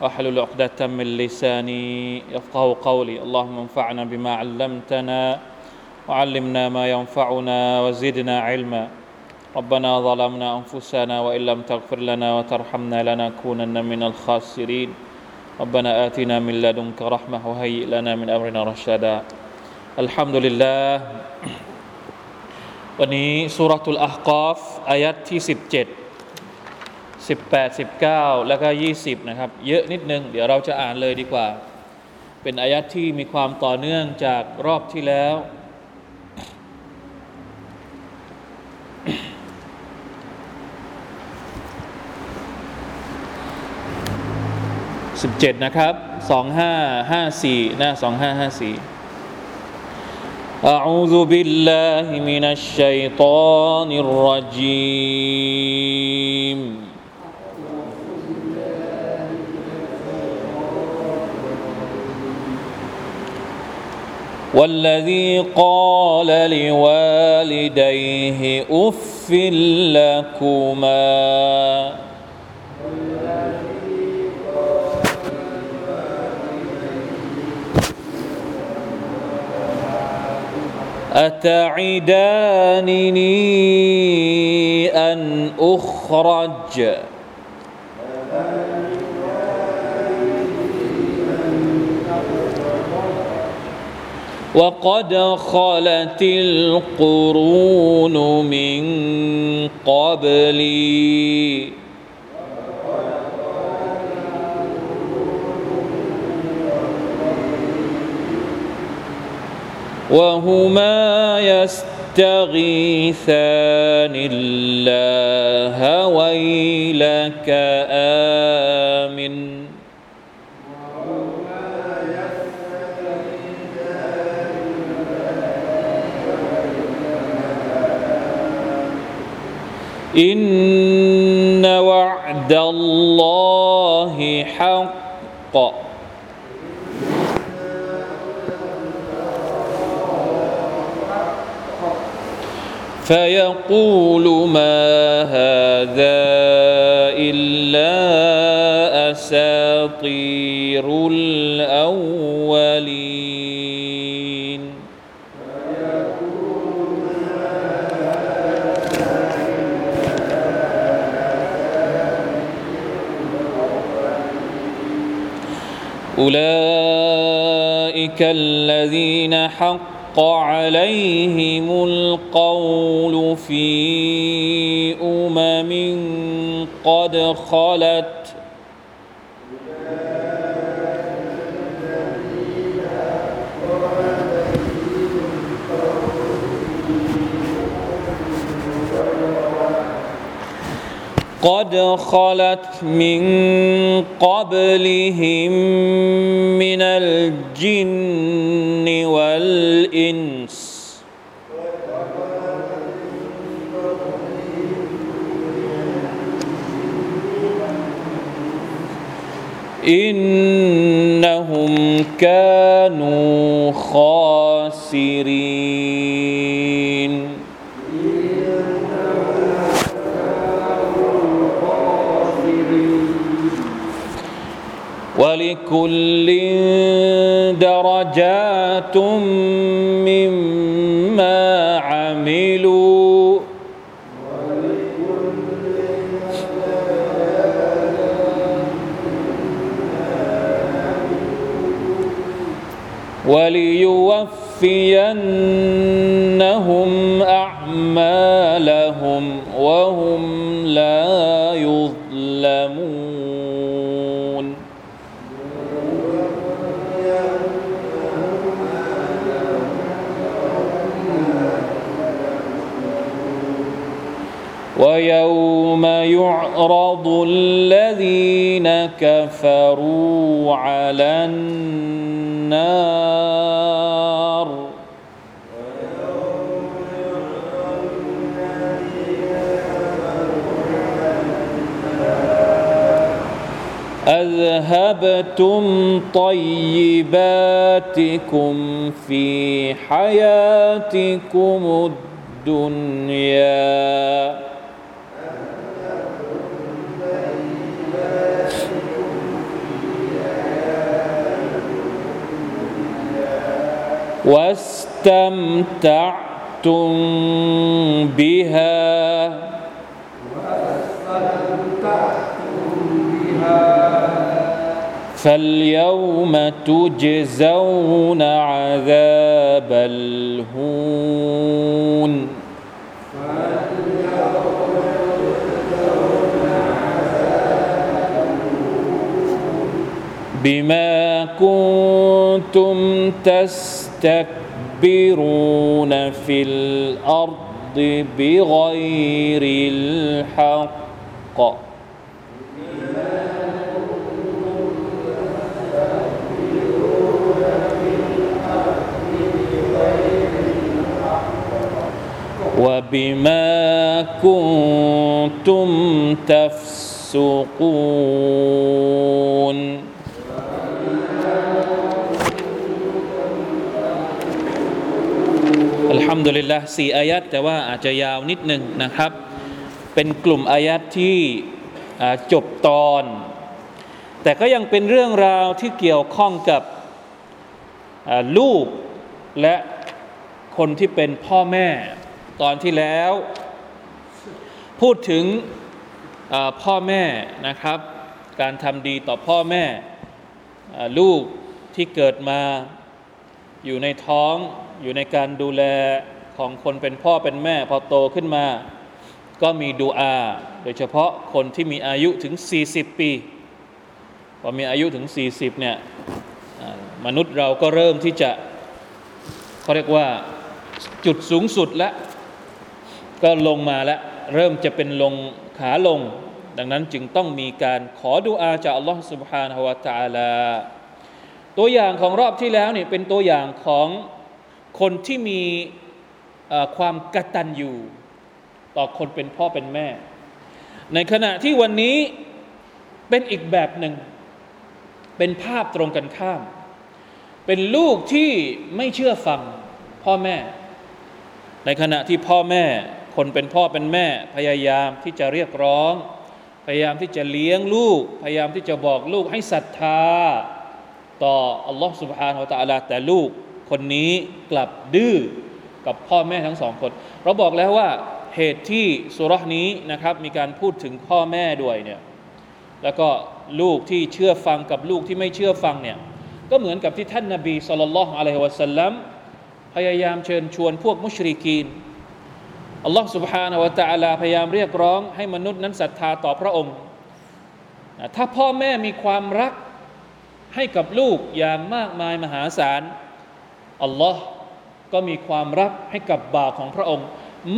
واحلل عقدة من لساني يفقه قولي اللهم انفعنا بما علمتنا وعلمنا ما ينفعنا وزدنا علما ربنا ظلمنا أنفسنا وإن لم تغفر لنا وترحمنا لنكونن من الخاسرين ربنا آتنا من لدنك رحمة وهيئ لنا من أمرنا رشدا الحمد لله วันนี้สุรทุลอาฮกอฟอายัดที่ 17 18 19 แล้วก็ 20 นะครับ เยอะนิดนึง เดี๋ยวเราจะอ่านเลยดีกว่า เป็นอายัดที่มีความต่อเนื่องจากรอบที่แล้ว 17 นะครับ 2554 หน้า 2554 أعوذ بالله من الشيطان الرجيم والذي قال لوالديه اف لكما. أتعدانني أن أخرج؟ وقد خلت القرون من قبلي. وهما يستغيثان الله ويلك آمن إن وعد الله حق. فيقول ما هذا إلا أساطير الأولين أولئك الذين حق عليهم القول في أمم قد خلت قد خلت من قبلهم من الجن والإنس. إنهم كانوا خاسرين. ولكل درجات مما عملوا. وليوفينهم كفروا على النار. أذهبتم طيباتكم في حياتكم الدنيا. واستمتعتم بها. فاليوم تجزون عذاب الهون. بما كنتم تستكبرون في الأرض بغير الحق. وبما كنتم تفسقون. ดุลิลละสี่อายัดแต่ว่าอาจจะยาวนิดหนึ่งนะครับ เป็นกลุ่มอายัดที่จบตอน แต่ก็ยังเป็นเรื่องราวที่เกี่ยวข้องกับลูกและคนที่เป็นพ่อแม่ตอนที่แล้ว พูดถึงพ่อแม่นะครับ การทำดีต่อพ่อแม่ลูกที่เกิดมาอยู่ในท้องอยู่ในการดูแล ของคนเป็นพ่อเป็นแม่ พอโตขึ้นมา ก็มีดูอา โดยเฉพาะคนที่มีอายุถึง 40 ปี พอมีอายุถึง 40เนี่ยมนุษย์เราก็เริ่มที่จะเขาเรียกว่าจุดสูงสุดแล้ว ก็ลงมาแล้ว เริ่มจะเป็นลงขาลง ดังนั้นจึงต้องมีการขอดุอาจากอัลลอฮฺ سبحانه และ تعالى ตัวอย่างของรอบที่แล้วนี่เป็นตัวอย่างของคนที่มี ความกตัญญูต่อคนเป็นพ่อเป็นแม่ ในขณะที่วันนี้เป็นอีกแบบหนึ่ง เป็นภาพตรงกันข้าม เป็นลูกที่ไม่เชื่อฟังพ่อแม่ ในขณะที่พ่อแม่คนเป็นพ่อเป็นแม่ พยายามที่จะเรียกร้อง พยายามที่จะเลี้ยงลูก พยายามที่จะบอกลูกให้ศรัทธา ต่ออัลลอฮฺสุบฮานาอัลตะลาแต่ลูกคนนี้กลับดื้อ กับพ่อแม่ทั้งสองคน เราบอกแล้วว่าเหตุที่สุรนี้นะครับมีการพูดถึงพ่อแม่ด้วยเนี่ยแล้วก็ลูกที่เชื่อฟังกับลูกที่ไม่เชื่อฟังเนี่ยก็เหมือนกับที่ท่านนาบีสุลต่านละฮ์อะลัยฮิวะสัลลัมพยายามเชิญชวนพวกมุชริกีนอัลลอฮ์ سبحانه และ تعالى พยายามเรียกร้องให้มนุษย์นั้นศรัทธาต่อพระองค์ ถ้าพ่อแม่มีความรักให้กับลูกอย่างมากมายมหาศาลอัลลอฮ์ ก็มีความรักให้กับบ่าวของพระองค์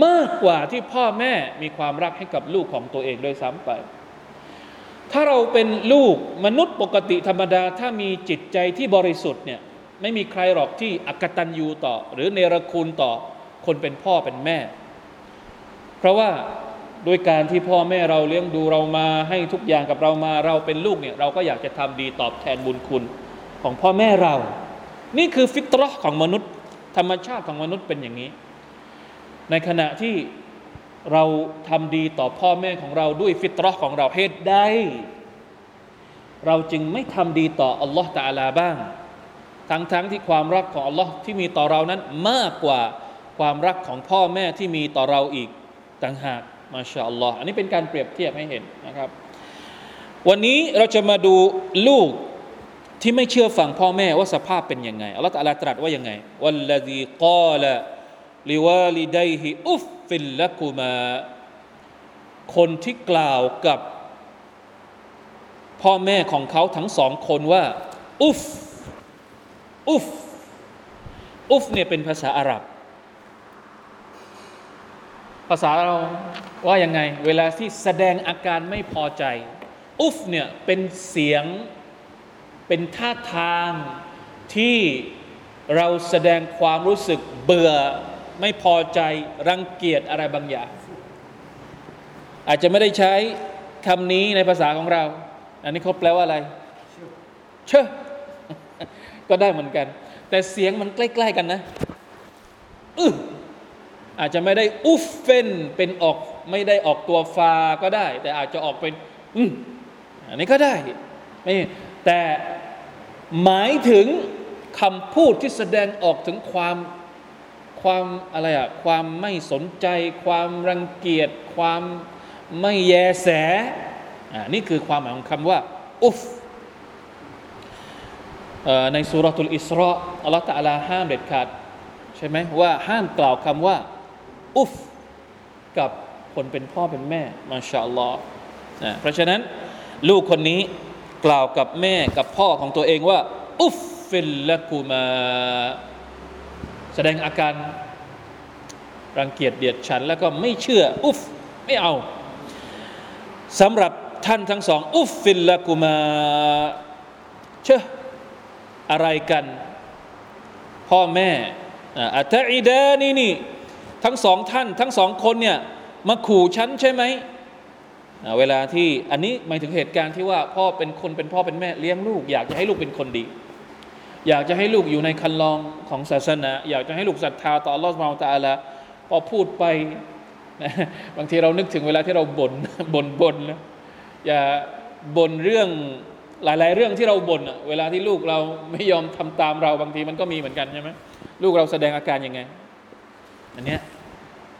มากกว่าที่พ่อแม่มีความรักให้กับลูกของตัวเองโดยซ้ำไป ถ้าเราเป็นลูกมนุษย์ปกติธรรมดา ถ้ามีจิตใจที่บริสุทธิ์เนี่ยไม่มีใครหรอกที่อักตันยูต่อ หรือเนรคุณต่อคนเป็นพ่อเป็นแม่ เพราะว่าโดยการที่พ่อแม่เราเลี้ยงดูเรามาให้ทุกอย่างกับเรามาเราเป็นลูกเนี่ยเราก็อยากจะทำดีตอบแทนบุญคุณของพ่อแม่เรา นี่คือฟิตรห์ของมนุษย์ ธรรมชาติของมนุษย์เป็นอย่างนี้ ในขณะที่เราทำดีต่อพ่อแม่ของเราด้วยฟิตรห์ของเราเหตุใดเราจึงไม่ทำดีต่ออัลลอฮ์ตาลาบ้าง ทั้งๆทที่ความรักของอัลลอฮ์ที่มีต่อเรานั้นมากกว่าความรักของพ่อแม่ที่มีต่อเราอีกต่างหากมาชาอัลลอฮ์อันนี้เป็นการเปรียบเทียบให้เห็นนะครับ วันนี้เราจะมาดูลูก ที่ไม่เชื่อฟังพ่อแม่ว่าสภาพเป็นยังไงอัลลอฮฺตรัสตรัสว่ายังไงวัลลดีกาลลิวาลิดัยฮิอุฟฟิลละกุมาคนที่กล่าวกับ พ่อแม่ของเขาทั้งสองคนว่า อุฟอุฟอุฟเนี่ยเป็นภาษาอาหรับ ภาษาเราว่ายังไง เวลาที่แสดงอาการไม่พอใจ อุฟเนี่ยเป็นเสียง เป็นท่าทางที่เราแสดงความรู้สึกเบื่อไม่พอใจรังเกียจอะไรบางอย่าง อาจจะไม่ได้ใช้คำนี้ในภาษาของเรา อันนี้เขาแปลว่าอะไร เชื่อก็ได้เหมือนกัน แต่เสียงมันใกล้ ๆกันนะอืออาจจะไม่ได้อุฟเฟนเป็นออกไม่ได้ออกตัวฟาก็ได้ แต่อาจจะออกเป็นอืมอันนี้ก็ได้ไม่แต่ หมายถึงคำพูดที่แสดงออกถึงความความอะไรอะความไม่สนใจ ความรังเกียจ ความไม่แยแสอ่านี่คือความหมายของคำว่า อุฟในสุรทูลอิสราอัลลอฮฺตะลาห้ามเด็ดขาดใช่ไหมว่าห้ามกล่าวคำว่า أف กับคนเป็นพ่อเป็นแม่ما شاء اللهนะเพราะฉะนั้นลูกคนนี้ กล่าวกับแม่กับพ่อของตัวเองว่า أف لكما แสดงอาการรังเกียจเดียดฉันท์ แล้วก็ไม่เชื่อ أف ไม่เอาสำหรับท่านทั้งสอง أف لكما เชื่ออะไรกัน พ่อแม่อัตอิดานี่นี่ทั้งสองท่าน ทั้งสองคนเนี่ยมาขู่ฉันใช่ไหม เวลาที่อันนี้หมายถึงเหตุการณ์ที่ว่าพ่อเป็นคนเป็นพ่อเป็นแม่เลี้ยงลูก อยากจะให้ลูกเป็นคนดี อยากจะให้ลูกอยู่ในคันลองของศาสนา อยากจะให้ลูกศรัทธาต่ออัลลอฮฺสุบฮาตาลาพอพูดไปบางทีเรานึกถึงเวลาที่เราบน่นบ่นบ่นนะอย่าบ่นเรื่องหลาย ๆ เรื่องที่เราบ่นเวลาที่ลูกเราไม่ยอมทำตามเราบางทีมันก็มีเหมือนกันใช่ไหมลูกเราแสดงอาการยังไงอันเนี้ย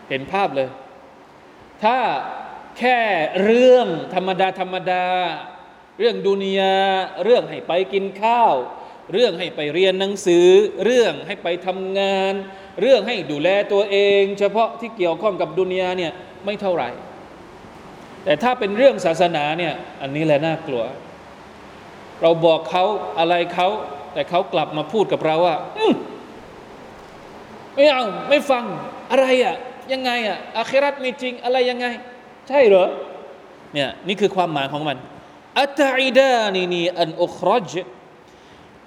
เห็นภาพเลย ถ้า แค่เรื่องธรรมดาธรรมดา เรื่องดุนยาเรื่องให้ไปกินข้าว เรื่องให้ไปเรียนหนังสือ เรื่องให้ไปทำงาน เรื่องให้ดูแลตัวเอง เฉพาะที่เกี่ยวข้องกับดุนยาเนี่ยไม่เท่าไหร่ แต่ถ้าเป็นเรื่องศาสนาเนี่ยอันนี้แหละน่ากลัว เราบอกเขาอะไรเขาแต่เขากลับมาพูดกับเราว่าไม่เอาไม่ฟังอะไรอะ่ะยังไงอะ่ะอาคิรัตมีจริงอะไรยังไง ใช่เหรอเนี่ยนี่คือความหมายของมันอัตอิดานีนีอันอุครจ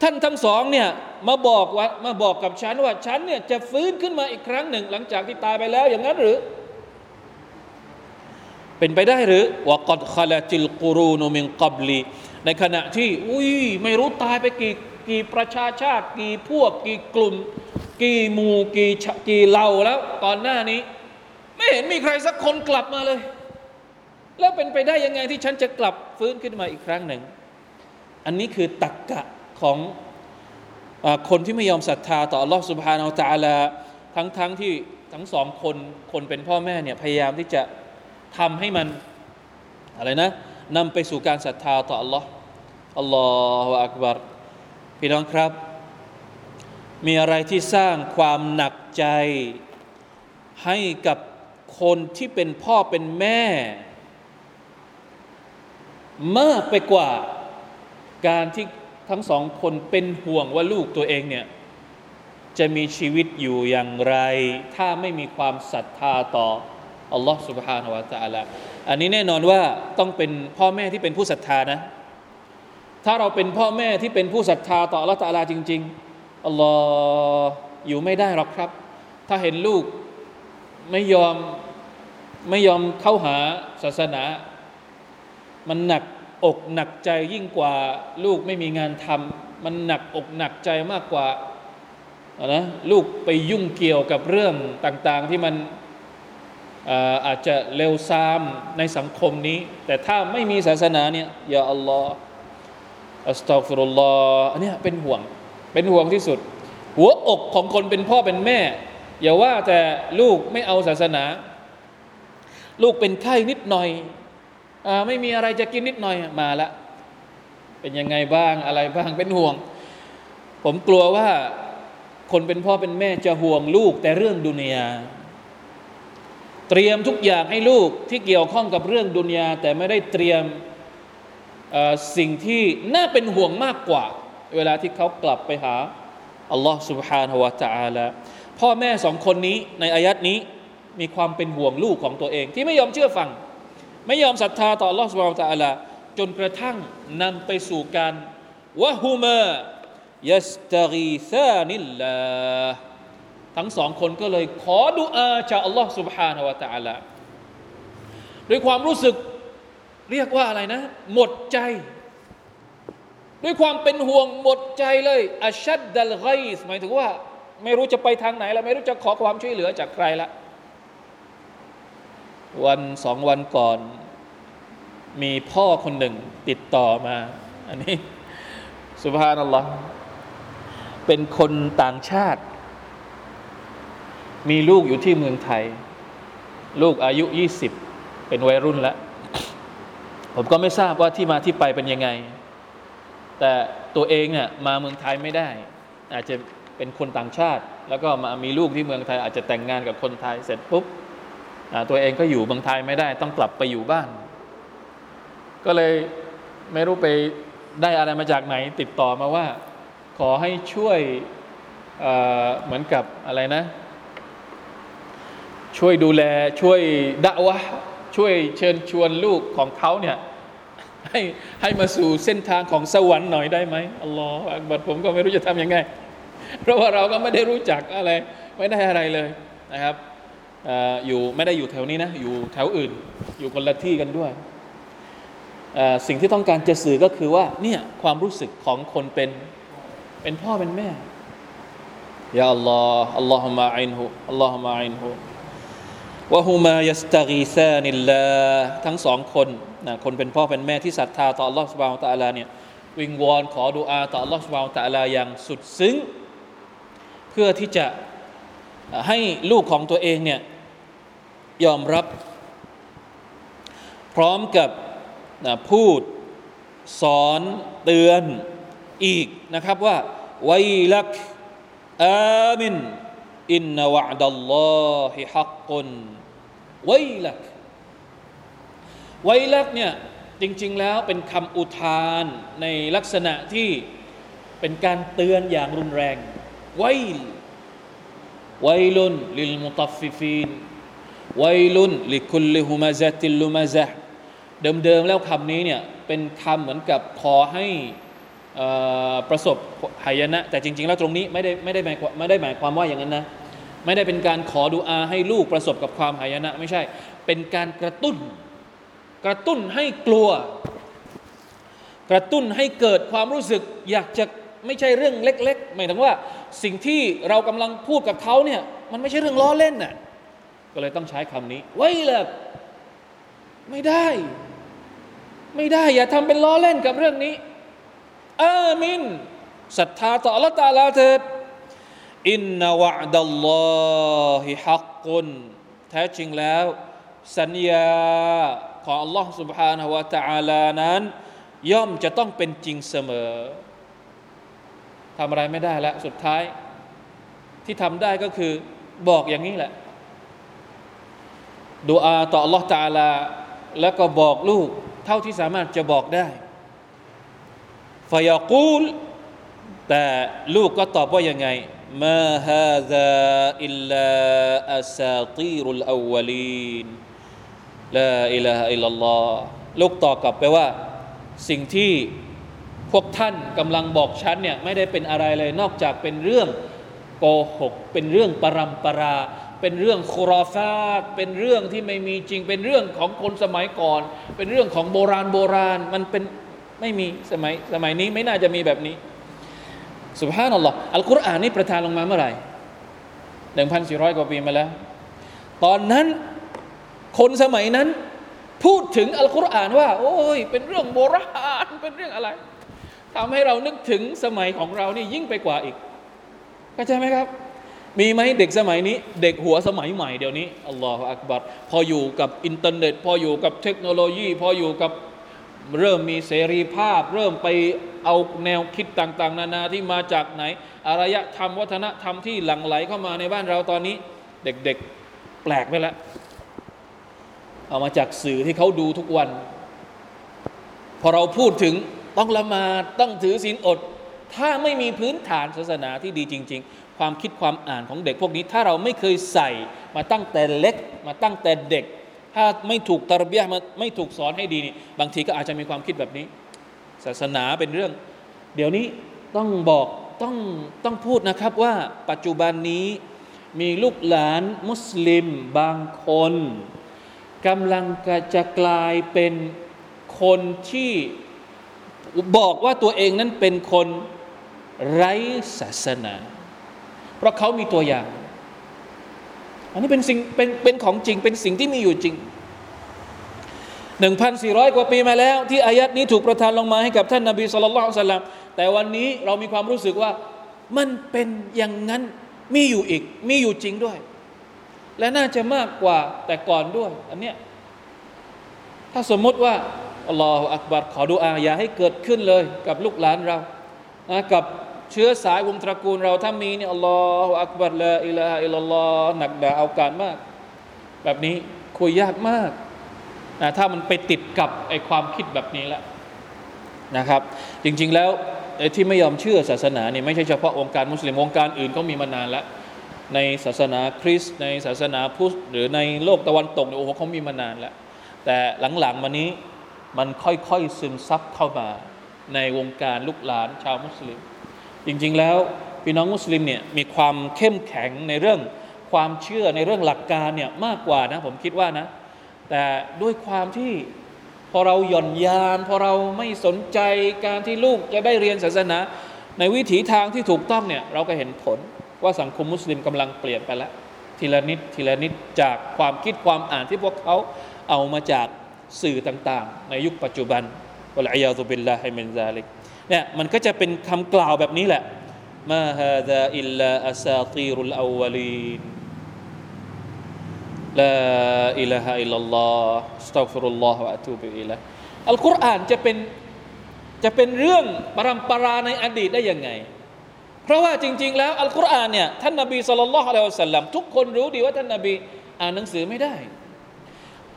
ท่านทั้งสองเนี่ยมาบอกว่ามาบอกกับฉันว่าฉันเนี่ยจะฟื้นขึ้นมาอีกครั้งหนึ่ง หลังจากที่ตายไปแล้วอย่างนั้นหรือ เป็นไปได้หรือว่ากอดคาลาจิลกูรูนมิงกับลีในขณะที่ อุ้ยไม่รู้ตายไปกี่กี่ประชาชาติ กี่พวก กี่กลุ่ม กี่หมู่กี่กี่เหล่าแล้วก่อนหน้านี้ ไม่เห็นมีใครสักคนกลับมาเลย แล้วเป็นไปได้ยังไงที่ฉันจะกลับฟื้นขึ้นมาอีกครั้งหนึ่ง อันนี้คือตักกะของอคนที่ไม่ยอมศรัทธาต่ออัลลอฮฺสุบฮานาอัลตะลาทั้งทั้งที่ทั้งสองคนคนเป็นพ่อแม่เนี่ยพยายามที่จะทำให้มันอะไรนะนำไปสู่การศรัทธาต่ออัลลอฮ์อัลลอฮฺอักบารพี่น้องครับ มีอะไรที่สร้างความหนักใจให้กับคนที่เป็นพ่อเป็นแม่ มากไปกว่าการที่ทั้งสองคนเป็นห่วงว่าลูกตัวเองเนี่ยจะมีชีวิตอยู่อย่างไร ถ้าไม่มีความศรัทธาต่ออัลลอฮ์ سبحانه และ تعالى อันนี้แน่นอนว่าต้องเป็นพ่อแม่ที่เป็นผู้ศรัทธานะ ถ้าเราเป็นพ่อแม่ที่เป็นผู้ศรัทธาต่ออัลลอฮ์ตาลาจริง ๆอัลลอฮ์อยู่ไม่ได้หรอกครับ ถ้าเห็นลูกไม่ยอมไม่ยอมเข้าหาศาสนา มันหนักอกหนักใจยิ่งกว่าลูกไม่มีงานทำมันหนักอกหนักใจมากกว่านะลูกไปยุ่งเกี่ยวกับเรื่องต่างๆที่มันอาจจะเร็วซามในสังคมนี้ แต่ถ้าไม่มีศาสนาเนี่ยอย่าอัลลอฮ์อัสตัฟุรุลลอฮ์อันนี้เป็นห่วงเป็นห่วงที่สุด หัวอกของคนเป็นพ่อเป็นแม่ อย่าว่าแต่ลูกไม่เอาศาสนา ลูกเป็นไข้นิดหน่อย ไม่มีอะไรจะกินนิดหน่อยมาละ เป็นยังไงบ้างอะไรบ้างเป็นห่วง ผมกลัวว่าคนเป็นพ่อเป็นแม่จะห่วงลูกแต่เรื่องดุนยาเตรียมทุกอย่างให้ลูกที่เกี่ยวข้องกับเรื่องดุนยาแต่ไม่ได้เตรียมสิ่งที่น่าเป็นห่วงมากกว่าเวลาที่เขากลับไปหาอัลลอฮ์ سبحانه และ تعالى พ่อแม่สองคนนี้ในอายัดนี้มีความเป็นห่วงลูกของตัวเอง ที่ไม่ยอมเชื่อฟัง ไม่ยอมศรัทธาต่อ Allah سبحانه และ تعالى จนกระทั่งนำไปสู่การวะฮุมายัสตากีซานิลลาทั้งสองคนก็เลยขอดุอาจากอัลลอฮ์ سبحانه และ تعالى ด้วยความรู้สึกเรียกว่าอะไรนะ หมดใจ ด้วยความเป็นห่วงหมดใจเลยอัชดดัลไกสหมายถึงว่า ไม่รู้จะไปทางไหนแล้ว ไม่รู้จะขอความช่วยเหลือจากใครละ วันสองวันก่อน มีพ่อคนหนึ่งติดต่อมา อันนี้สุภานัลลอฮ์เป็นคนต่างชาติ มีลูกอยู่ที่เมืองไทย ลูกอายุยี่สิบเป็นวัยรุ่นแล้ว ผมก็ไม่ทราบว่าที่มาที่ไปเป็นยังไง แต่ตัวเองเนี่ยมาเมืองไทยไม่ได้ อาจจะเป็นคนต่างชาติ แล้วก็มามีลูกที่เมืองไทย อาจจะแต่งงานกับคนไทยเสร็จปุ๊บ ตัวเองก็อยู่เมืองไทยไม่ได้ ต้องกลับไปอยู่บ้าน ก็เลยไม่รู้ไปได้อะไรมาจากไหน ติดต่อมาว่า ขอให้ช่วยเเหมือนกับอะไรนะ ช่วยดูแลช่วยดะวะช่วยเชิญชวนลูกของเขาเนี่ยให้ให้มาสู่เส้นทางของสวรรค์หน่อยได้ไหมอัลลอฮฺอักบัดผมก็ไม่รู้จะทำยังไง เพราะว่าเราก็ไม่ได้รู้จักอะไร ไม่ได้อะไรเลยนะครับ อยู่ไม่ได้อยู่แถวนี้นะอยู่แถวอื่น อยู่คนละที่กันด้วย สิ่งที่ต้องการจะสื่อก็คือว่าเนี่ยความรู้สึกของคนเป็นเป็นพ่อเป็นแม่ยาอัลลอฮ์อัลลอฮ์มะอินฮุอัลลอฮ์มะอินฮุวะฮูมายัสตากีซานิลลาทั้งสองคนนะคนเป็นพ่อเป็นแม่ที่ศรัทธาต่อ Allah Subhanahu Wa เนี่ยวิงวอนขอดุอาต่อ Allah Subhanahu Wa อย่างสุดซึ้ง เพื่อที่จะให้ลูกของตัวเองเนี่ย ยอมรับ พร้อมกับพูดสอนเตือนอีกนะครับว่าไวลักآمن إن وعد الله حق ويلك ويلك เนี่ยจริง ๆ แล้วเป็นคำอุทานในลักษณะที่เป็นการเตือนอย่างรุนแรงويل ويل للمطففين ويل لكل همزة لمزةเดิมๆแล้วคำนี้เนี่ยเป็นคำเหมือนกับขอให้ประสบหายนะ แต่จริง ๆ แล้วตรงนี้ไม่ได้ไม่ได้หมายไม่ได้หมายความว่าอย่างนั้นนะ ไม่ได้เป็นการขอดุอาให้ลูกประสบกับความหายนะ ไม่ใช่ เป็นการกระตุ้น กระตุ้นให้กลัว กระตุ้นให้เกิดความรู้สึกอยากจะไม่ใช่เรื่องเล็ก ๆ หมายถึงว่าสิ่งที่เรากำลังพูดกับเขาเนี่ยมันไม่ใช่เรื่องล้อเล่นน่ะ ก็เลยต้องใช้คำนี้ ไว้เลยไม่ได้ ไม่ได้ อย่าทำเป็นล้อเล่นกับเรื่องนี้อามินศรัทธาต่อ Allah ตาลาเถิดอินนาวะดัลลอฮิฮักกุนแท้จริงแล้ว สัญญาของ Allah سبحانه และ تعالى นั้น ย่อมจะต้องเป็นจริงเสมอทำอะไรไม่ได้แล้วสุดท้าย ที่ทำได้ก็คือบอกอย่างนี้แหละ ดูอาต่อ الله تعالى แล้วก็บอกลูก เท่าที่สามารถจะบอกได้ฟยากูลแต่ลูกก็ตอบว่ายังไงما هذا إلا أساطير الأولين لا إله إلا اللهลูกตอบกลับไปว่า สิ่งที่พวกท่านกำลังบอกฉันเนี่ยไม่ได้เป็นอะไรเลยนอกจากเป็นเรื่องโกหกเป็นเรื่องปรำปรา เป็นเรื่องครอฟาตเป็นเรื่องที่ไม่มีจริง เป็นเรื่องของคนสมัยก่อน เป็นเรื่องของโบราณโบราณมันเป็นไม่มีสมัยสมัยนี้ไม่น่าจะมีแบบนี้สุบฮานัลลอฮ์อัลกุรอานนี่ประทานลงมาเมื่อไหร่หนึ่งพันสี่ร้อยกว่าปีมาแล้ว ตอนนั้นคนสมัยนั้น พูดถึงอัลกุรอานว่า โอ้ย เป็นเรื่องโบราณเป็นเรื่องอะไรทำให้เรานึกถึงสมัยของเรานี่ยิ่งไปกว่าอีกเข้าใจไหมครับ มีไหมเด็กสมัยนี้ เด็กหัวสมัยใหม่เดี๋ยวนี้อัลลอฮฺอักบัรพออยู่กับอินเทอร์เน็ต พออยู่กับเทคโนโลยี พออยู่กับเริ่มมีเสรีภาพ เริ่มไปเอาแนวคิดต่าง ๆ นานาที่มาจากไหน อารยธรรมวัฒนธรรมที่หลั่งไหลเข้ามาในบ้านเราตอนนี้ เด็กๆแปลกไปแล้วเอามาจากสื่อที่เขาดูทุกวัน พอเราพูดถึงต้องละมาต้องถือศีลอด ถ้าไม่มีพื้นฐานศาสนาที่ดีจริง ๆ ความคิดความอ่านของเด็กพวกนี้ ถ้าเราไม่เคยใส่มาตั้งแต่เล็กมาตั้งแต่เด็ก ถ้าไม่ถูกตรเบียมาไม่ถูกสอนให้ดีนี่บางทีก็อาจจะมีความคิดแบบนี้ ศาสนาเป็นเรื่อง เดี๋ยวนี้ต้องบอกต้องต้องพูดนะครับว่าปัจจุบันนี้มีลูกหลานมุสลิมบางคนกำลังจะกลายเป็นคนที่บอกว่าตัวเองนั้นเป็นคนไร้ศาสนา เพราะเขามีตัวอย่าง อันนี้เป็นสิ่งเป็นเป็นของจริง เป็นสิ่งที่มีอยู่จริง 1,400 กว่าปีมาแล้ว ที่อายัดนี้ถูกประทานลงมาให้กับท่านนาบีสุลต่านสัลลัมแต่วันนี้เรามีความรู้สึกว่ามันเป็นอย่างนั้นมีอยู่อีก มีอยู่จริงด้วย และน่าจะมากกว่าแต่ก่อนด้วย อันเนี้ยถ้าสมมติว่าอัลลอฮฺอักบัรขอดูอาอย่าให้เกิดขึ้นเลยกับลูกหลานเรานะกับ เชื้อสายวงตระกูลเราถ้ามีเนี่ยอัลลอฮฺอักบัรละอิลาฮอิลลอฮหนักด่าเอาการมาก แบบนี้คุยยากมากนะถ้ามันไปติดกับไอความคิดแบบนี้แล้วนะครับ จริงๆแล้วไอที่ไม่ยอมเชื่อศาสนาเนี่ยไม่ใช่เฉพาะองค์การมุสลิมองค์การอื่นก็มีมานานแล้ว ในศาสนาคริสต์ในศาสนาพุทธหรือในโลกตะวันตกเนี่ยโอ้โหเขามีมานานแล้ว แต่หลังๆมานี้มันค่อยๆซึมซับเข้ามาในวงการลูกหลานชาวมุสลิม จริงๆแล้วพี่น้องมุสลิมเนี่ยมีความเข้มแข็งในเรื่องความเชื่อในเรื่องหลักการเนี่ยมากกว่านะผมคิดว่านะ แต่ด้วยความที่พอเราหย่อนยาน พอเราไม่สนใจการที่ลูกจะได้เรียนศาสนา ในวิถีทางที่ถูกต้องเนี่ยเราก็เห็นผลว่าสังคมมุสลิมกำลังเปลี่ยนไปแล้ว ทีละนิดทีละนิดจากความคิดความอ่านที่พวกเขาเอามาจากสื่อต่างๆ ในยุคปัจจุบันวะลัยยาตุบิลลาฮิมินซาลิก เนี่ยมันก็จะเป็นคำกล่าวแบบนี้แหละมาฮาดาอิลลาอัซาตีรุลอาวลีนلا إله إلا الله أستغفر الله وأتوب إليهอัลกุรอานจะเป็นจะเป็นเรื่องปรำปราในอดีตได้ยังไง เพราะว่าจริง ๆ แล้วอัลกุรอานเนี่ยท่านนบี صلى الله عليه وسلمทุกคนรู้ดีว่าท่านนบีอ่านหนังสือไม่ได้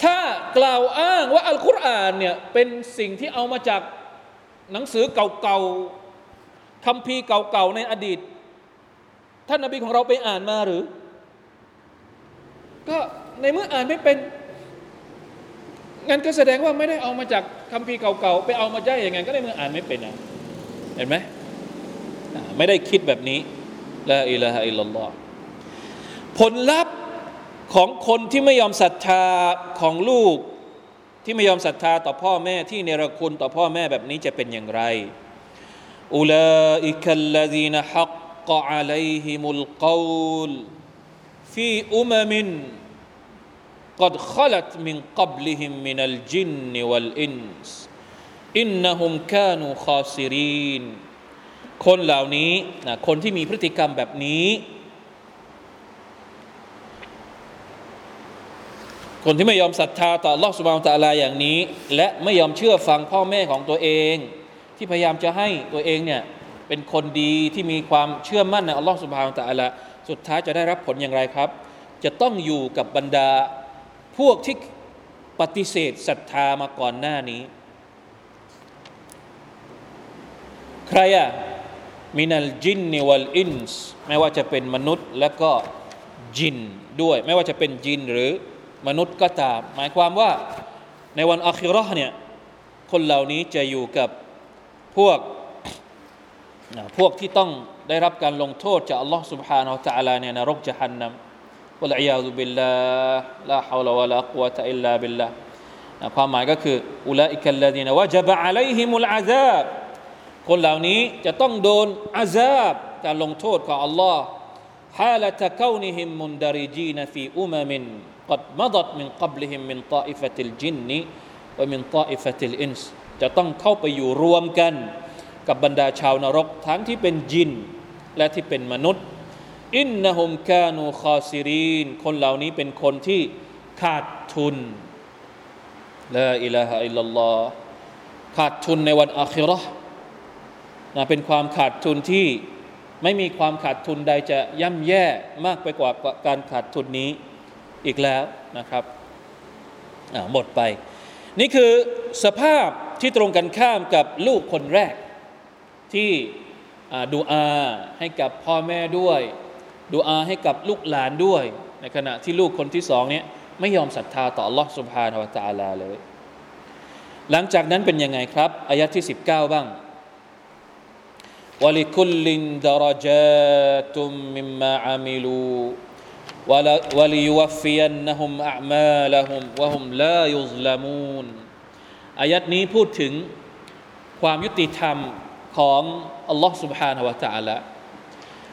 ถ้ากล่าวอ้างว่าอัลกุรอานเนี่ยเป็นสิ่งที่เอามาจาก หนังสือเก่าๆคัมภีร์เก่าๆในอดีต ท่านนบีของเราไปอ่านมาหรือ ก็ในเมื่ออ่านไม่เป็นงั้นก็แสดงว่าไม่ได้เอามาจากคัมภีร์เก่าๆไปเอามาได้ยังไงก็ได้เมื่ออ่านไม่เป็นอะเห็นไหมไม่ได้คิดแบบนี้ละอิลาฮะอิลลัลลอฮผลลัพธ์ของคนที่ไม่ยอมศรัทธาของลูก ที่ไม่ยอมศรัทธาต่อพ่อแม่ที่เนรคุณต่อพ่อแม่แบบนี้จะเป็นอย่างไรอุลาอิกัลลดีนฮักกะอะลัยฮิมุลกอลฟีอุมมิน قد خلت من قبلهم من الجن والإنس إنهم كانوا خاسرين คนเหล่านี้นะคนที่มีพฤติกรรมแบบนี้ คนที่ไม่ยอมศรัทธาต่อลอสุบานตะลาอย่างนี้ และไม่ยอมเชื่อฟังพ่อแม่ของตัวเอง ที่พยายามจะให้ตัวเองเนี่ยเป็นคนดีที่มีความเชื่อมั่นในอัลลอฮฺสุบฮานตะลาสุดท้ายจะได้รับผลอย่างไรครับ จะต้องอยู่กับบรรดาพวกที่ปฏิเสธศรัทธามาก่อนหน้านี้ ใครอะมินัลจินนิวัลอินส์ไม่ว่าจะเป็นมนุษย์และก็จินด้วย ไม่ว่าจะเป็นจินหรือ มนุษย์ก็ตาม หมายความว่าในวันอัคิรอห์เนี่ยคนเหล่านี้จะอยู่กับพวกพวกที่ต้องได้รับการลงโทษจากอัลลอฮ์ سبحانه และ تعالى เนี่ยนรกจะหันนำวะลัยยาซุบิลลาลาฮาวลาวะลากุวะตะอิลลาบิลลาความหมายก็คืออุลาอิกัลลดีนวะจบะอะลัยฮิมุลอาซาบคนเหล่านี้จะต้องโดนอาซาบการลงโทษของอัลลอฮ์ حالة كونهم مندرجين في أمم قد مضت من قبلهم من طائفة الجن ومن طائفة الإنس จะต้องเข้าไปอยู่รวมกัน กับบรรดาชาวนรก ทั้งที่เป็นจิน และที่เป็นมนุษย์ อินนะฮุมกานูคอซิรีน คนเหล่านี้เป็นคนที่ขาดทุนลาอิลาฮะอิลลัลลอฮ์ขาดทุนในวันอาคิเราะห์นะเป็นความขาดทุนที่ไม่มีความขาดทุนใดจะย่ำแย่มากไปกว่าการขาดทุนนี้ อีกแล้วนะครับหมดไป นี่คือสภาพที่ตรงกันข้ามกับลูกคนแรก ที่ดูอาให้กับพ่อแม่ด้วยดูอาให้กับลูกหลานด้วย ในขณะที่ลูกคนที่สองเนี่ยไม่ยอมศรัทธาต่อ Allah سبحانه และ تعالى เลย หลังจากนั้นเป็นยังไงครับอายะที่ 19 บ้าง ولكل درجات مما عملوا وليوفينهم أعمالهم وهم لا يظلمون อายัดนี้พูดถึง ความยุติธรรมของอัลลอฮ์ سبحانه และ تعالى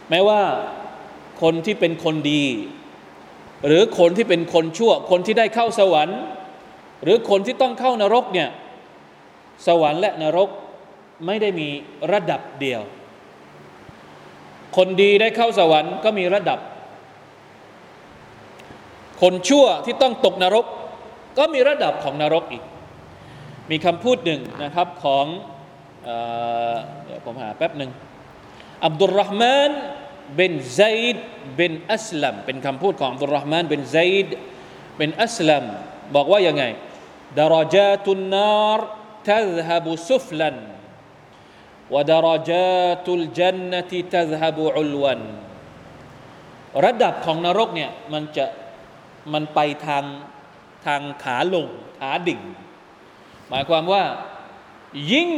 แม้ว่าคนที่เป็นคนดี หรือคนที่เป็นคนชั่ว คนที่ได้เข้าสวรรค์ หรือคนที่ต้องเข้านรกเนี่ยสวรรค์และนรกไม่ได้มีระดับเดียว คนดีได้เข้าสวรรค์ก็มีระดับ คนชั่วที่ต้องตกนรก ก็มีระดับของนรกอีก มีคำพูดหนึ่งนะครับของเเดี๋ยวผมหาแป๊บหนึ่งอับดุลรห์มานเบนไซด์เบนอัสลัมเป็นคำพูดของอับดุลรห์มานเบนไซด์เป็นอัสลัมบอกว่ายังไงดารจาตุนนารทัซฮบุซุฟลันวดารจาตุลจันนติทัซฮบุอุลวันระดับของนรกเนี่ยมันจะ มันไปทางทางขาลงขาดิ่ง หมายความว่ายิ่ง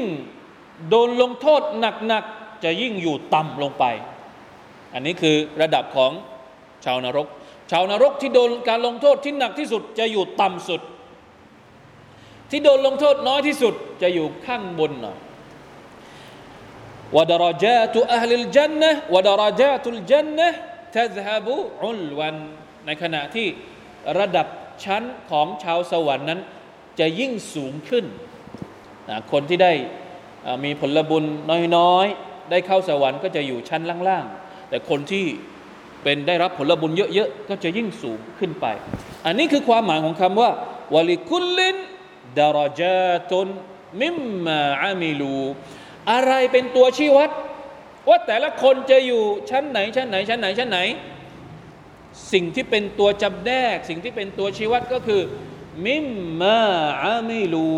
โดนลงโทษหนักๆ จะยิ่งอยู่ต่ำลงไป อันนี้คือระดับของชาวนรก ชาวนรกที่โดนการลงโทษที่หนักที่สุดจะอยู่ต่ำสุด ที่โดนลงโทษน้อยที่สุดจะอยู่ข้างบนหน่อยวดารจาตุอัลลจันนะวดารจาตุลจันนะทซฮบุอุลวันในขณะที่ ระดับชั้นของชาวสวรรค์นั้น จะยิ่งสูงขึ้นนะคนที่ได้มีผลบุญน้อยๆ ได้เข้าสวรรค์ก็จะอยู่ชั้นล่างๆ แต่คนที่เป็นได้รับผลบุญเยอะๆ ก็จะยิ่งสูงขึ้นไป อันนี้คือความหมายของคำว่าวลิคุลลินดารจาตุนมิมมาอามิลู อะไรเป็นตัวชี้วัด ว่าแต่ละคนจะอยู่ชั้นไหนชั้นไหนชั้นไหนชั้นไหน สิ่งที่เป็นตัวจำแนก สิ่งที่เป็นตัวชี้วัดก็คือ มิมมาอามิลู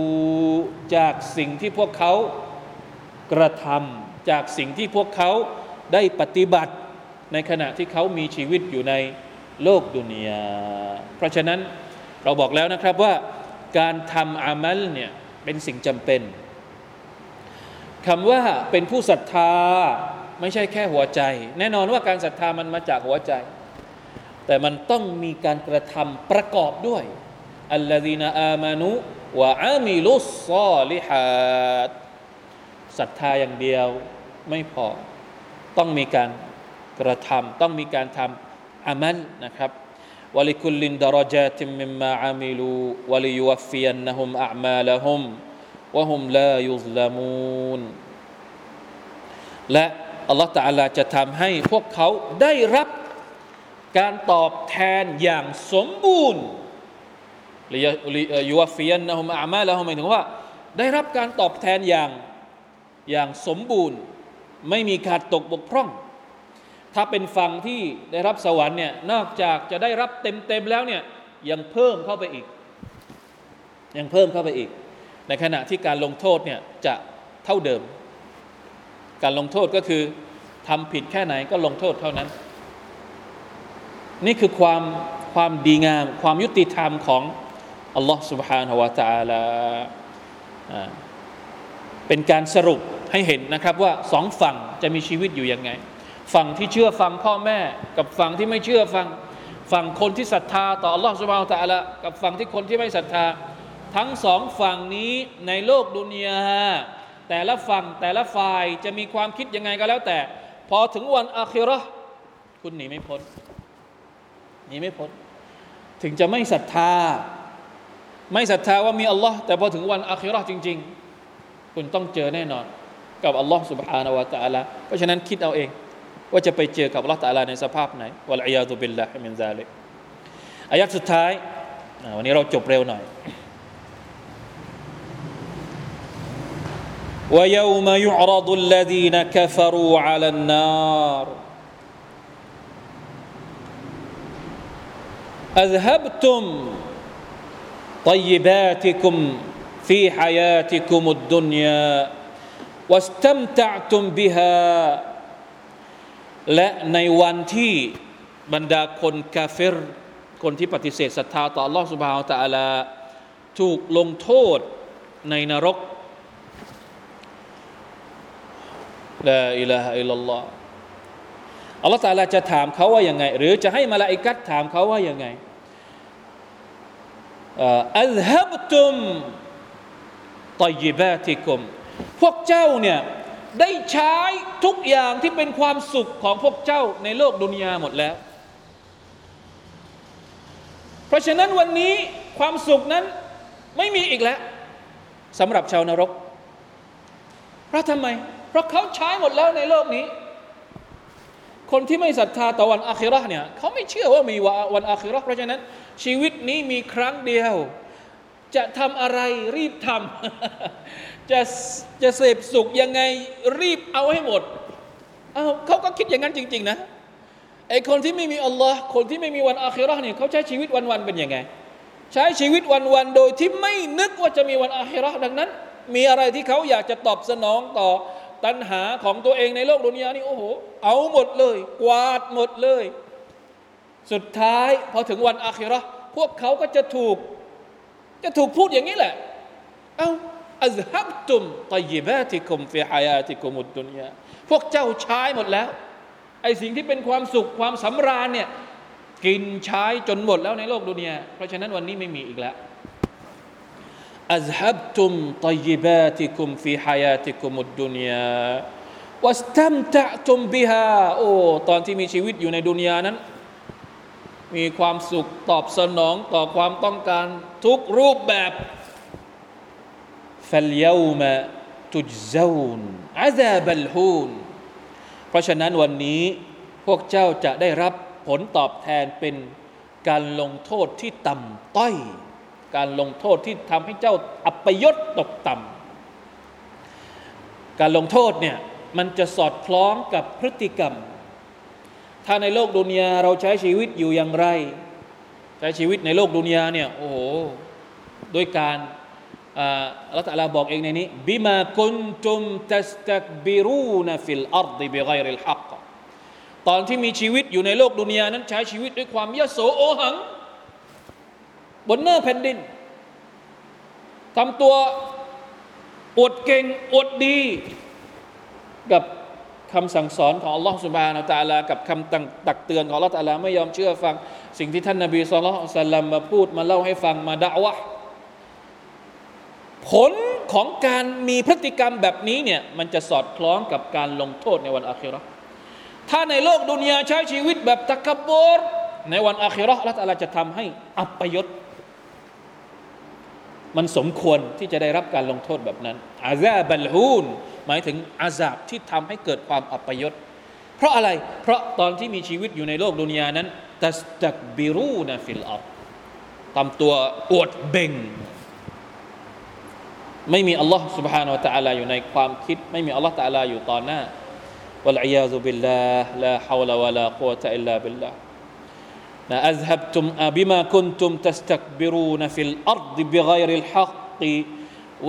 จากสิ่งที่พวกเขากระทำจากสิ่งที่พวกเขาได้ปฏิบัติในขณะที่เขามีชีวิตอยู่ในโลกดุนยาเพราะฉะนั้นเราบอกแล้วนะครับว่าการทำอามัลเนี่ยเป็นสิ่งจำเป็นคำว่าเป็นผู้ศรัทธาไม่ใช่แค่หัวใจ แน่นอนว่าการศรัทธามันมาจากหัวใจ แต่มันต้องมีการกระทำประกอบด้วยอัลลอฮีนาอามานุวะอามิลุสซอลิฮัดศรัทธาอย่างเดียวไม่พอต้องมีการกระทำต้องมีการทำอามัลนะครับ ولكل درجات مما عملوا وليوفينهم أعمالهم وهم لا يظلمون และอัลลอฮฺตะอาลาจะทำให้พวกเขาได้รับ การตอบแทนอย่างสมบูรณ์ยูวฟียนนะฮุมอามาละฮุมหมายถึงว่า ได้รับการตอบแทนอย่างอย่างสมบูรณ์ ไม่มีขาดตกบกพร่อง ถ้าเป็นฝั่งที่ได้รับสวรรค์เนี่ยนอกจากจะได้รับเต็มๆแล้วเนี่ยยังเพิ่มเข้าไปอีก ยังเพิ่มเข้าไปอีก ในขณะที่การลงโทษเนี่ยจะเท่าเดิม การลงโทษก็คือทำผิดแค่ไหนก็ลงโทษเท่านั้น นี่คือความความดีงาม ความยุติธรรมของอัลลอฮ์ سبحانه และ تعالى เป็นการสรุปให้เห็นนะครับว่าสองฝั่งจะมีชีวิตอยู่ยังไงฝั่งที่เชื่อฟังพ่อแม่กับฝั่งที่ไม่เชื่อฟัง ฝั่งคนที่ศรัทธาต่ออัลลอฮฺสุบฮานตะละกับฝั่งที่คนที่ไม่ศรัทธา ทั้งสองฝั่งนี้ในโลกดุนยาแต่ละฝั่งแต่ละฝ่ายจะมีความคิดยังไงก็แล้ว แต่ พอถึงวันอาคิรอคุณหนีไม่พ้น หนีไม่พ้น ถึงจะไม่ศรัทธา ไม่ศรัทธาว่ามีอัลลอฮ์แต่พอถึงวันอาคิรอจริง ๆ คุณต้องเจอแน่นอน กับอัลลอฮ์ سبحانه และ تعالى เพราะฉะนั้นคิดเอาเองว่าจะไปเจอกับลอตาลาในสภาพไหนวะลัยยาตุบิลลาฮิมินซาลิกอายัดสุดท้ายวันนี้เราจบเร็วหน่อย ويوم يعرض الذين كفروا على النار أذهبتم طيباتكم في حياتكم الدنيا واستمتعتم بها และในวันที่บรรดาคนกาเฟรคนที่ปฏิเสธศรัทธาต่อ Allah سبحانه และ تعالى ถูกลงโทษในนรกลาอิลาฮะอิลลัลลอฮ์อัลลอฮฺตาลาจะถามเขาว่ายังไง หรือจะให้มาลาอิกัดถามเขาว่ายังไง อัลฮับตุมตยิบาติกุม พวกเจ้าเนี่ยได้ใช้ทุกอย่างที่เป็นความสุขของพวกเจ้าในโลกดุนยาหมดแล้ว เพราะฉะนั้นวันนี้ความสุขนั้นไม่มีอีกแล้วสำหรับชาวนรก เพราะทำไม เพราะเขาใช้หมดแล้วในโลกนี้ คนที่ไม่ศรัทธาต่อวันอาคิรอเนี่ยเขาไม่เชื่อว่ามีวันอาคิรอเพราะฉะนั้น ชีวิตนี้มีครั้งเดียว จะทำอะไรรีบทำจะจะเสพสุขยังไงรีบเอาให้หมดเอาเขาก็คิดอย่างนั้นจริง ๆ นะไอคนที่ไม่มีอัลลอฮ์คนที่ไม่มีวันอาคิรอเนี่ยเขาใช้ชีวิตวันๆเป็นยังไง ใช้ชีวิตวันๆโดยที่ไม่นึกว่าจะมีวันอาคิรอดังนั้น มีอะไรที่เขาอยากจะตอบสนองต่อ ตัณหาของตัวเองในโลกดุนยานี่โอ้โห เอาหมดเลย กวาดหมดเลย สุดท้ายพอถึงวันอาคิรอพวกเขาก็จะถูก จะถูกพูดอย่างนี้แหละ เอาอัลฮับตุมตยิบาติคุมฟิฮายาติคุมุดดุนยาพวกเจ้าใช้หมดแล้ว ไอสิ่งที่เป็นความสุขความสำราญเนี่ย กินใช้จนหมดแล้วในโลกดุนยาเพราะฉะนั้นวันนี้ไม่มีอีกแล้ว อัลฮับตุมตยิบาติคุมฟิฮายาติคุมุดดุนยาวัสตัมตะตุมบิฮาโอ้ตอนที่มีชีวิตอยู่ในดุนยานั้น มีความสุขตอบสนองต่อความต้องการทุกรูปแบบฟัลยามาตุจซาวนอาซาบัลฮูนเพราะฉะนั้นวันนี้พวกเจ้าจะได้รับผลตอบแทนเป็นการลงโทษที่ต่ำต้อย การลงโทษที่ทำให้เจ้าอัปยศตกต่ำการลงโทษเนี่ยมันจะสอดคล้องกับพฤติกรรม ถ้าในโลกดุนยาเราใช้ชีวิตอยู่อย่างไร ใช้ชีวิตในโลกดุนยาเนี่ยโอ้โหโดยการอัลลอฮฺ تعالىบอกเองในนี้بما كنتم تستكبرون في الأرض بغير الحقตอนที่มีชีวิตอยู่ในโลกดุนยานั้นใช้ชีวิตด้วยความยโสโอหัง บนหน้าแผ่นดินทำตัวอวดเก่งอวดดี กับคำสั่งสอนของอัลลอฮฺสุบานาตะลา กับคำตักเตือนของอัลลอฮฺตะลาไม่ยอมเชื่อฟัง สิ่งที่ท่านนาบีสุลต่านลมาพูดมาเล่าให้ฟังมาด่าวะผลของการมีพฤติกรรมแบบนี้เนี่ยมันจะสอดคล้องกับการลงโทษในวันอาคิรอถ้าในโลกดุนยาใช้ชีวิตแบบตะกบรในวันอาคิเราะฮ์อัลลอฮ์ تعالى จะทำให้อัปยศ มันสมควรที่จะได้รับการลงโทษแบบนั้นอาซาบัลฮูนหมายถึงอาซาบที่ทำให้เกิดความอัปยศเพราะอะไร เพราะตอนที่มีชีวิตอยู่ในโลกดุนยานั้นตัสตักบิรูนฟิลอัลทำตัวอวดเบ่งไม่มีอัลลอฮ์ سبحانه และ تعالى อยู่ในความคิด ไม่มีอัลลอฮ์ تعالى อยู่ต่อหน้าวะลัยยาซุบิ นะอัซฮับตุมบิมาคุนตุมตัสตักบิรูนฟิลอัรฎบิกัยริลฮัก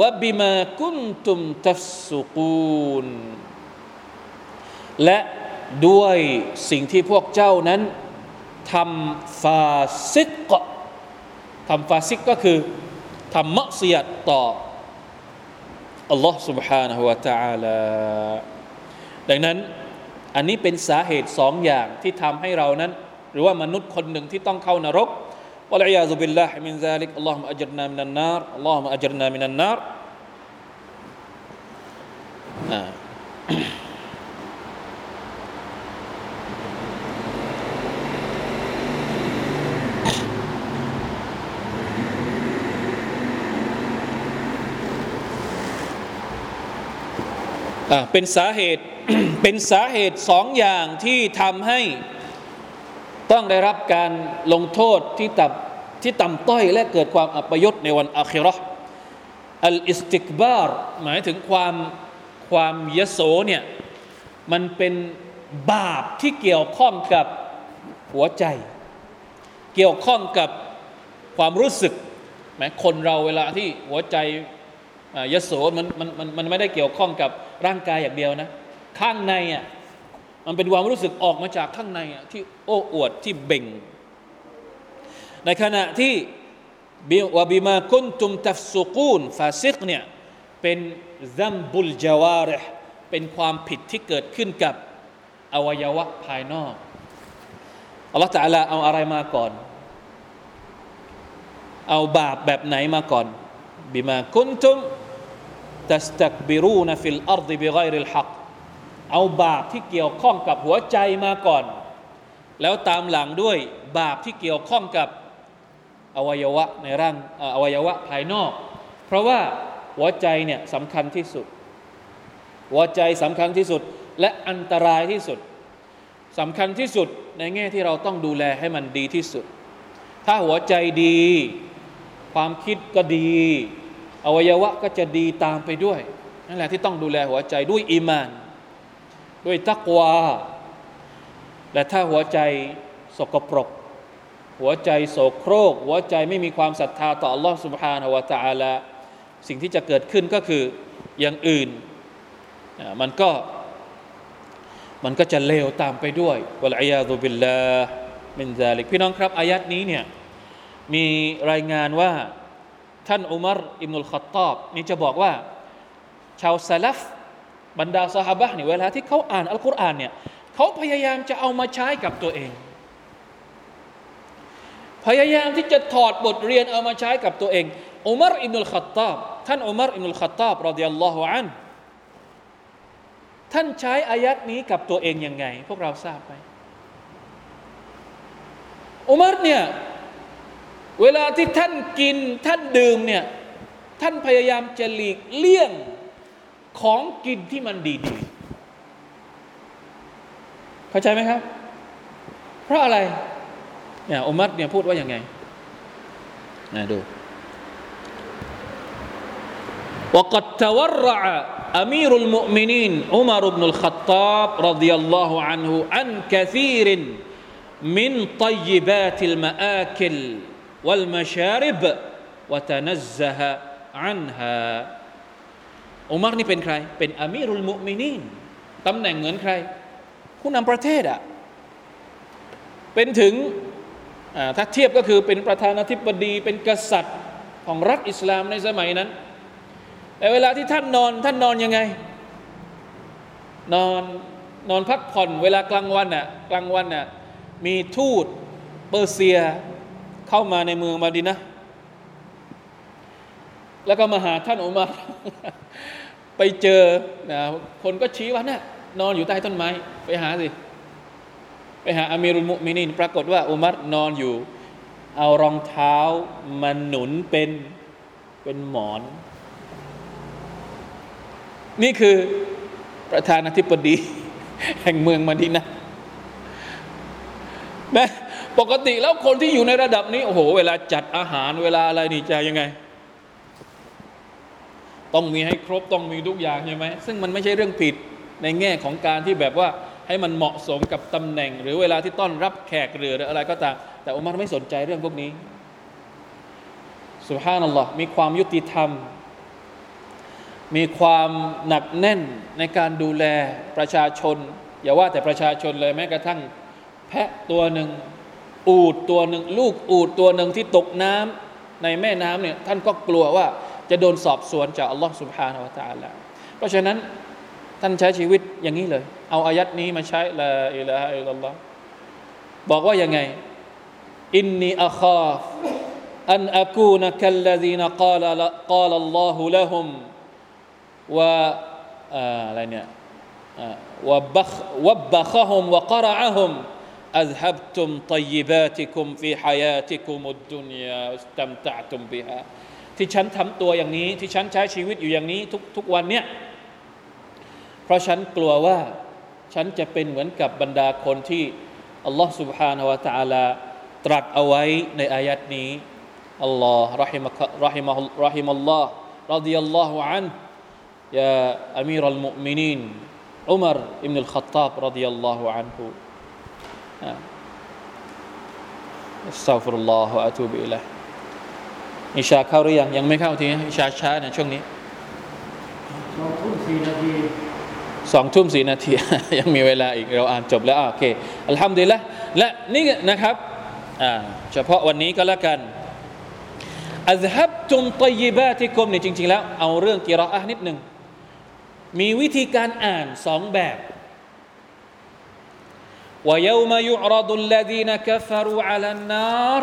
วะบิมาคุนตุมตัฟสุกูนและด้วยสิ่งที่พวกเจ้านั้นทำฟาซิกทำฟาซิกก็คือทำมะเสียดต่ออัลลอฮ์ سبحانه และ تعالى ดังนั้นอันนี้เป็นสาเหตุสองอย่างที่ทำให้เรานั้น หรือว่ามนุษย์คนหนึ่งที่ต้องเข้านรกوالعياذ بالله من ذلك اللهم أجرنا من النار اللهم أجرنا من النار่าเป็นสาเหตุเป็นสาเหตุสองอย่างที่ทำให้ ต้องได้รับการลงโทษที่ต่ำที่ต่ำต้อยและเกิดความอัปยศในวันอาคิรออัลอิสติกบาร์หมายถึงความความยโสเนี่ยมันเป็นบาปที่เกี่ยวข้องกับหัวใจ เกี่ยวข้องกับความรู้สึกแม้คนเราเวลาที่หัวใจยโสมันมันมันมันไม่ได้เกี่ยวข้องกับร่างกายอย่างเดียวนะ ข้างในอะ มันเป็นความรู้สึกออกมาจากข้างในที่โอ้อวดที่เบ่ง ในขณะที่วบิมาคุนตุมตัฟสุกูนฟาซิกเนี่ยเป็นซัมบุลจาวาร์เป็นความผิดที่เกิดขึ้นกับอวัยวะภายนอกอัลลอฮฺตะลาเอาอะไรมาก่อน เอาบาปแบบไหนมาก่อนبما كنتم تستكبرون في الأرض بغير الحق เอาบาปที่เกี่ยวข้องกับหัวใจมาก่อน แล้วตามหลังด้วยบาปที่เกี่ยวข้องกับอวัยวะในร่างอวัยวะภายนอก เพราะว่าหัวใจเนี่ยสำคัญที่สุด หัวใจสำคัญที่สุดและอันตรายที่สุดสำคัญที่สุดในแง่ที่เราต้องดูแลให้มันดีที่สุด ถ้าหัวใจดี ความคิดก็ดี อวัยวะก็จะดีตามไปด้วยนั่นแหละที่ต้องดูแลหัวใจด้วยอีมาน ด้วยตักวาแต่ถ้าหัวใจสกปรก หัวใจโสโครก หัวใจไม่มีความศรัทธาต่อ Allah Subhanahu wa Taala สิ่งที่จะเกิดขึ้นก็คืออย่างอื่นมันก็มันก็จะเลวตามไปด้วยวลัยาตุบิลลามินซาลิกพี่น้องครับอายัดนี้เนี่ยมีรายงานว่าท่านอุมารอิมนุลขัตตอบนี่จะบอกว่า ชาวซาลฟ บรรดาสหบะเนี่ยเวลาที่เขาอ่านอัลกุรอานเนี่ยเขาพยายามจะเอามาใช้กับตัวเอง พยายามที่จะถอดบทเรียนเอามาใช้กับตัวเองอุมารอิบนุลขัตตอบท่านอุมารอิบนุลขัตตอบรดิยัลลอฮุอันท่านใช้อายัดนี้กับตัวเองยังไง พวกเราทราบไหมอุมารเนี่ยเวลาที่ท่านกินท่านดื่มเนี่ยท่านพยายามจะหลีกเลี่ยง ของกินที่มันดีๆเข้าใจไหมครับ เพราะอะไรเนี่ยอุมัรเนี่ยพูดว่าอย่างไงนะดู وقد تورع أمير المؤمنين عمر بن الخطاب رضي الله عنه عن كثير من طيبات المآكل والمشارب وتنزه عنها อุมัรนี่เป็นใคร เป็นอามีรุลมุมินีนตำแหน่งเหมือนใคร ผู้นำประเทศอะเป็นถึงถ้าเทียบก็คือเป็นประธานาธิบดีเป็นกษัตริย์ของรัฐอิสลามในสมัยนั้น แต่เวลาที่ท่านนอนท่านนอนยังไง นอนนอนพักผ่อนเวลากลางวันอะกลางวันอะมีทูตเปอร์เซียเข้ามาในเมืองมาดินะแล้วก็มาหาท่านอุมาร ไปเจอนะคนก็ชี้ว่านี่ยนอนอยู่ใต้ต้นไม้ ไปหาสิ ไปหาอามีรุลมุมินิน ปรากฏว่าอุมัรนอนอยู่ เอารองเท้ามันหนุนเป็นเป็นหมอน นี่คือประธานาธิบดี แห่งเมืองมาดินะนะปกติแล้วคนที่อยู่ในระดับนี้ โอ้โห เวลาจัดอาหารเวลาอะไรนี่จะยังไง ต้องมีให้ครบต้องมีทุกอย่างใช่ไหมซึ่งมันไม่ใช่เรื่องผิดในแง่ของการที่แบบว่าให้มันเหมาะสมกับตำแหน่ง หรือเวลาที่ต้อนรับแขกหรืออะไรก็ตาม แต่อุมัรไม่สนใจเรื่องพวกนี้สุภานัลลอฮ์มีความยุติธรรม มีความหนักแน่นในการดูแลประชาชน อย่าว่าแต่ประชาชนเลยแม้กระทั่ง แพะตัวหนึ่ง อูดตัวหนึ่ง ลูกอูดตัวหนึ่งที่ตกน้ำในแม่น้ำเนี่ยท่านก็กลัวว่า จะโดนสอบสวนจากอัลลอฮ์ سبحانه และ تعالى เพราะฉะนั้นท่านใช้ชีวิตอย่างนี้เลย เอาอายัดนี้มาใช้ละอิละฮะอิลลัลลอฮ์บอกว่ายังไงอินนีอัคาฟอันอากูนกัลลซีนกาลกาลอัลลอฮุละฮุมว่าอะไรเนี่ยวบัควบัคฮุมวกระอะฮุม أذهبتم طيباتكم في حياتكم الدنيا واستمتعتم بها ที่ฉันทำตัวอย่างนี้ที่ฉันใช้ชีวิตอยู่อย่างนี้ทุกทุกวันเนี่ยเพราะฉันกลัวว่า ฉันจะเป็นเหมือนกับบรรดาคนที่อัลลอฮ์ سبحانه และ تعالى ตรัสเอาไว้ในอายัดนี้อัลลอฮ์รหิมะรหิมะรหิมัลลอฮ์รดิยัลลอฮุอันยาอามีรัลมุมินีนอุมารอิบนุลขัตตาบรดิยัลลอฮุอันฮุอัสซาฟุรุลลอฮฺอะตูบิอิลัย อิชาเข้าหรือยังยังไม่เข้าทีอิชาช้าในช่วงนี้สองทุ่มสี่นาทีสองทุ่มสี่นาทียังมีเวลาอีกเราอ่านจบแล้วโอเคอัลฮัมดุลิลละและนี่นะครับเฉพาะวันนี้ก็แล้วกันอัลฮับตุมตยิบาติกุมนี่จริงๆแล้วเอาเรื่องกิรออะนิดหนึ่งมีวิธีการอ่านสองแบบ ويوم يعرض الذين كفروا على النار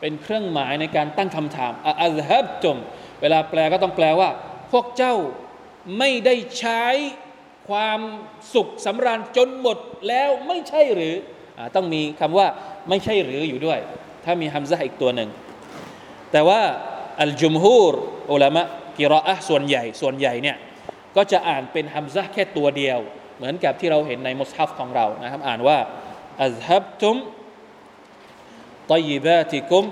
เป็นเครื่องหมายในการตั้งคำถามอัลฮับตุมเวลาแปลก็ต้องแปลว่า พวกเจ้าไม่ได้ใช้ความสุขสำราญจนหมดแล้วไม่ใช่หรืออต้องมีคำว่าไม่ใช่หรืออยู่ด้วย ถ้ามีฮัมซะอีกตัวหนึ่ง แต่ว่าอัลจุมฮูรอุลามะกิรออะส่วนใหญ่ส่วนใหญ่เนี่ยก็จะอ่านเป็นฮัมซะแค่ตัวเดียว เหมือนกับที่เราเห็นในมุสฮัฟของเรานะครับ อ่านว่าอัลฮับตุม ตยิบาติกุม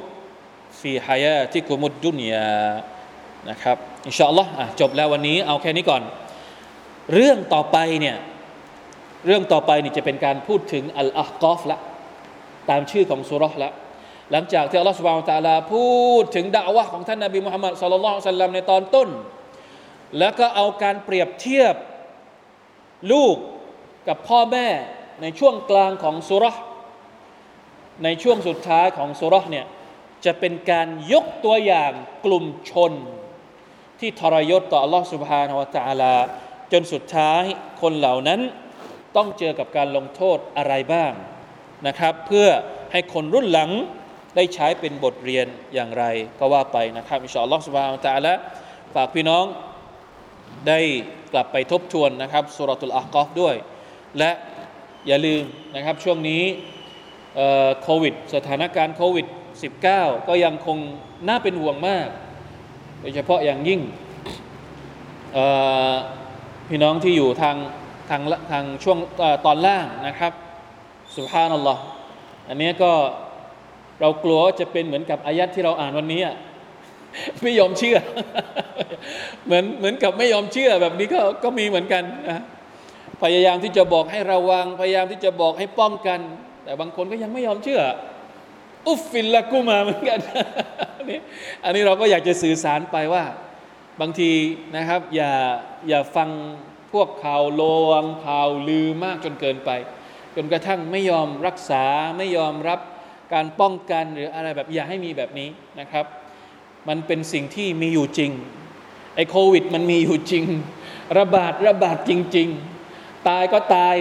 ฟีฮายาติกุมุดดุนยานะครับอินชาอัลลอฮ์จบแล้ววันนี้เอาแค่นี้ก่อน เรื่องต่อไปเนี่ยเรื่องต่อไปนี่จะเป็นการพูดถึงอัลอะกอฟละตามชื่อของสุรษละหลังจากที่อัลลอฮฺสุบานตาลาพูดถึงด่าวะของท่านนาบีมุฮัมมัดสุลลัลสัลลัมในตอนต้น แล้วก็เอาการเปรียบเทียบลูกกับพ่อแม่ในช่วงกลางของสุรษ ในช่วงสุดท้ายของสุเราะห์เนี่ยจะเป็นการยกตัวอย่างกลุ่มชน ที่ทรยศต่อ Allah سبحانه และ تعالى จนสุดท้ายคนเหล่านั้นต้องเจอกับการลงโทษอะไรบ้างนะครับ เพื่อให้คนรุ่นหลังได้ใช้เป็นบทเรียนอย่างไรก็ว่าไปนะครับอินชาอัลลอฮฺ سبحانه และ تعالى ฝากพี่น้องได้กลับไปทบทวนนะครับสุรตุลอาฮกอฟด้วย และอย่าลืมนะครับช่วงนี้ โควิดสถานการณ์โควิด -19 ก็ยังคงน่าเป็นห่วงมาก โดยเฉพาะอย่างยิ่งพี่น้องที่อยู่ทางทางทางช่วงอตอนล่างนะครับสุภานัลลอฮ์อันนี้ก็เรากลัวจะเป็นเหมือนกับอายัดที่เราอ่านวันนี้ไม่ยอมเชื่อ เหมือนเหมือนกับไม่ยอมเชื่อแบบนี้ก็ก็มีเหมือนกันนะพยายามที่จะบอกให้ระวัง พยายามที่จะบอกให้ป้องกัน แต่บางคนก็ยังไม่ยอมเชื่อ อุฟฟินละกูมาเหมือนกันอันนี้อันนี้เราก็อยากจะสื่อสารไปว่า บางทีนะครับ อย่าอย่าฟังพวกข่าวโลวงข่าวลือมากจนเกินไป จนกระทั่งไม่ยอมรักษาไม่ยอมรับการป้องกันหรืออะไรแบบอย่าให้มีแบบนี้นะครับ มันเป็นสิ่งที่มีอยู่จริงไอ้โควิด มันมีอยู่จริง ระบาดระบาดจริง ๆ ตายก็ตาย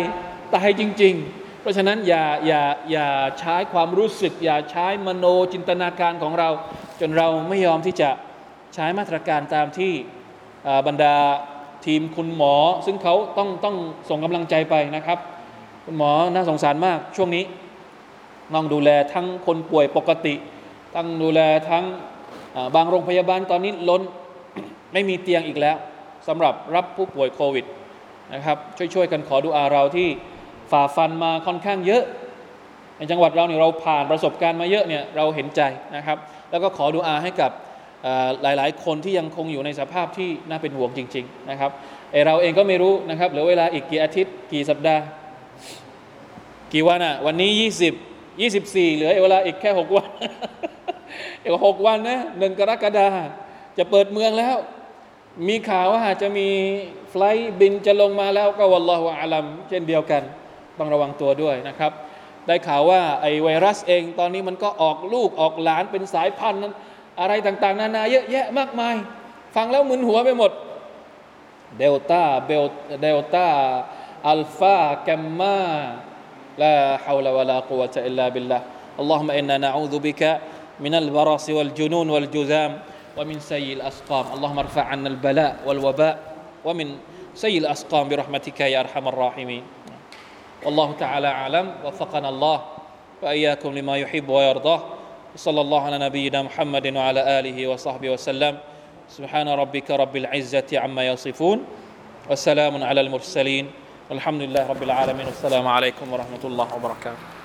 ตายจริง ๆ ราะฉะนั้นอย่าอย่าอย่าใช้ความรู้สึก อย่าใช้มโนจินตนาการของเรา จนเราไม่ยอมที่จะใช้มาตรการตามที่บรรดาทีมคุณหมอ ซึ่งเขาต้องต้องส่งกำลังใจไปนะครับ คุณหมอน่าสงสารมากช่วงนี้ต้องดูแลทั้งคนป่วยปกติ ต้องดูแลทั้งบางโรงพยาบาลตอนนี้ล้นไม่มีเตียงอีกแล้วสำหรับรับผู้ป่วยโควิดนะครับช่วยๆกันขอดูอาเราที่ ฝ่าฟันมาค่อนข้างเยอะ ในจังหวัดเราเนี่ยเราผ่านประสบการณ์มาเยอะเนี่ยเราเห็นใจนะครับ แล้วก็ขอดูอาให้กับหลายๆ คนที่ยังคงอยู่ในสภาพที่น่าเป็นห่วงจริง ๆ นะครับเอเราเองก็ไม่รู้นะครับเหลือเวลาอีกกี่อาทิตย์ กี่สัปดาห์ กี่วันอะวันนี้ 20 24 เหลือเวลาอีกแค่ 6 วันอีกหกวันนะหนึ่งกรกฎาจะเปิดเมืองแล้ว มีข่าวว่าจะมีไฟล์บินจะลงมาแล้วก็วัลลอฮฺอาลัมเช่นเดียวกัน ต้องระวังตัวด้วยนะครับ ได้ข่าวว่าไอไวรัสเอง ตอนนี้มันก็ออกลูกออกหลานเป็นสายพันธุ์นั้น อะไรต่างๆ นานาเยอะแยะมากมาย ฟังแล้วมึนหัวไปหมด เดลต้าเบลเดลต้าอัลฟาแกมมาลาฮาวลาวะลากุวะตะอิลลาบิลลาอัลลอฮุมะอินนานะอูซุบิกะ من البرص والجنون والجذام ومن سيء الأسقام اللهم ارفع عنا البلاء والوباء ومن سيء الأسقام برحمتك يا أرحم الراحمين والله تعالى أعلم. وفقنا الله وإياكم لما يحب ويرضاه. صلى الله على نبينا محمد وعلى آله وصحبه وسلم. سبحان ربك رب العزة عما يصفون. وسلام على المرسلين. والحمد لله رب العالمين. والسلام عليكم ورحمة الله وبركاته.